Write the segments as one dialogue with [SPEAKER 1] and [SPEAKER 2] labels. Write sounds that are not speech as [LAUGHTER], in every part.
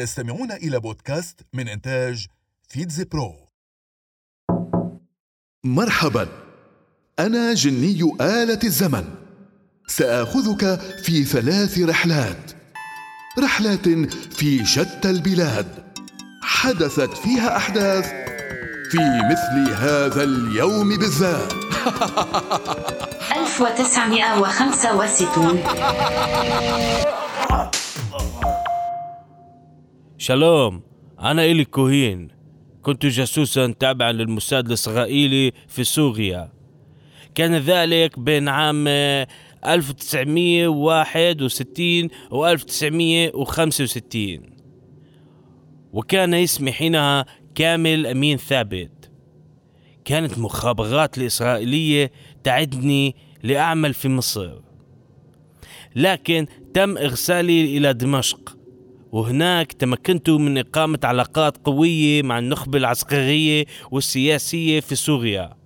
[SPEAKER 1] تستمعون إلى بودكاست من إنتاج فيتز برو.
[SPEAKER 2] مرحبا. أنا جني آلة الزمن. سآخذك في ثلاث رحلات. رحلات في شتى البلاد. حدثت فيها أحداث في مثل هذا اليوم بالذات.
[SPEAKER 3] 1965 [LAUGHS]
[SPEAKER 4] شالوم أنا إلي كوهين. كنت جاسوسا تابعا للموساد الإسرائيلي في سوريا. كان ذلك بين عام آه، 1961 و 1965 وكان اسمي حينها كامل أمين ثابت. كانت مخابرات الإسرائيلية تعدني لأعمل في مصر. لكن تم إرسالي إلى دمشق. وهناك تمكنت من إقامة علاقات قوية مع النخبة العسكرية والسياسية في سوريا.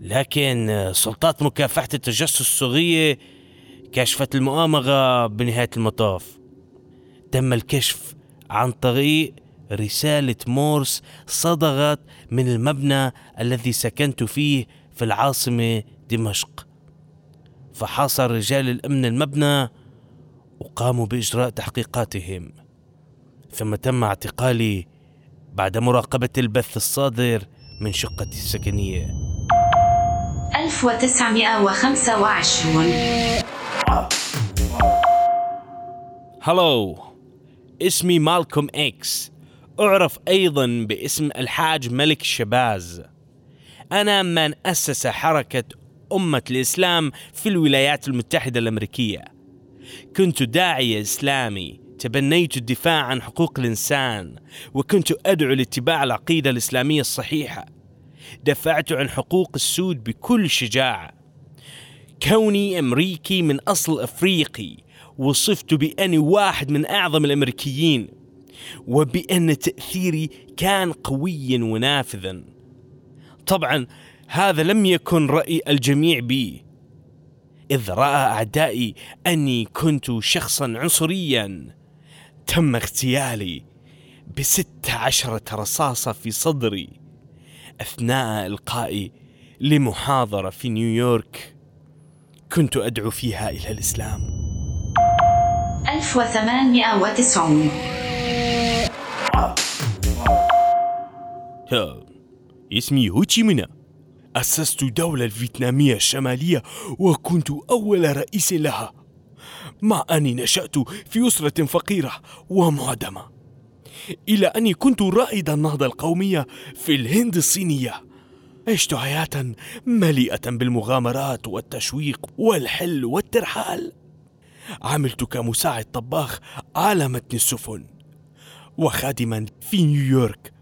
[SPEAKER 4] لكن سلطات مكافحة التجسس السورية كشفت المؤامرة بنهاية المطاف. تم الكشف عن طريق رسالة مورس صدرت من المبنى الذي سكنت فيه في العاصمة دمشق. فحاصر رجال الأمن المبنى وقاموا بإجراء تحقيقاتهم. ثم تم اعتقالي بعد مراقبة البث الصادر من شقتي السكنية.
[SPEAKER 3] 1925
[SPEAKER 4] هلو اسمي مالكوم إكس. أعرف أيضا باسم الحاج ملك شباز. أنا من أسس حركة أمة الإسلام في الولايات المتحدة الأمريكية. كنت داعيه إسلامي تبنيت الدفاع عن حقوق الإنسان وكنت أدعو لاتباع العقيدة الإسلامية الصحيحة. دفعت عن حقوق السود بكل شجاعة. كوني أمريكي من أصل أفريقي وصفت باني واحد من أعظم الأمريكيين وبأن تأثيري كان قويا ونافذا. طبعا هذا لم يكن رأي الجميع بي. إذ رأى أعدائي أني كنت شخصا عنصريا. تم اغتيالي بست عشرة رصاصة في صدري. أثناء إلقائي لمحاضرة في نيويورك كنت أدعو فيها إلى الإسلام.
[SPEAKER 3] 1890
[SPEAKER 4] ها، اسمي هوتشي مينا. أسست دولة الفيتنامية الشمالية وكنت أول رئيس لها. مع أني نشأت في أسرة فقيرة ومعدمة. إلى أني كنت رائد النهضة القومية في الهند الصينية. عشت حياة مليئة بالمغامرات والتشويق والحل والترحال. عملت كمساعد طباخ على متن السفن وخادما في نيويورك.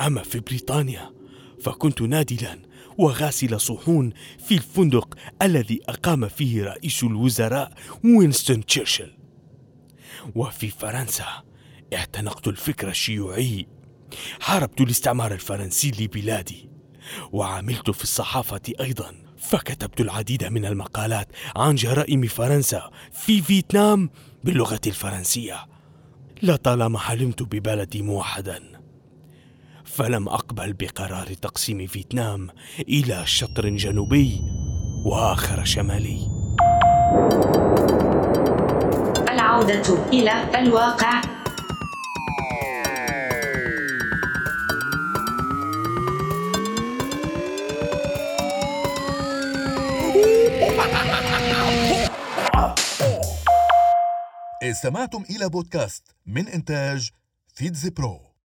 [SPEAKER 4] أما في بريطانيا فكنت نادلا وغاسل صحون في الفندق الذي أقام فيه رئيس الوزراء وينستون تشرشل. وفي فرنسا اعتنقت الفكر الشيوعي. حاربت الاستعمار الفرنسي لبلادي. وعملت في الصحافة أيضا. فكتبت العديد من المقالات عن جرائم فرنسا في فيتنام باللغة الفرنسية. لطالما حلمت ببلدي موحدا. فلم أقبل بقرار تقسيم فيتنام إلى شطر جنوبي وآخر شمالي.
[SPEAKER 3] العودة إلى الواقع.
[SPEAKER 1] استمعتم إلى بودكاست من إنتاج فيتز برو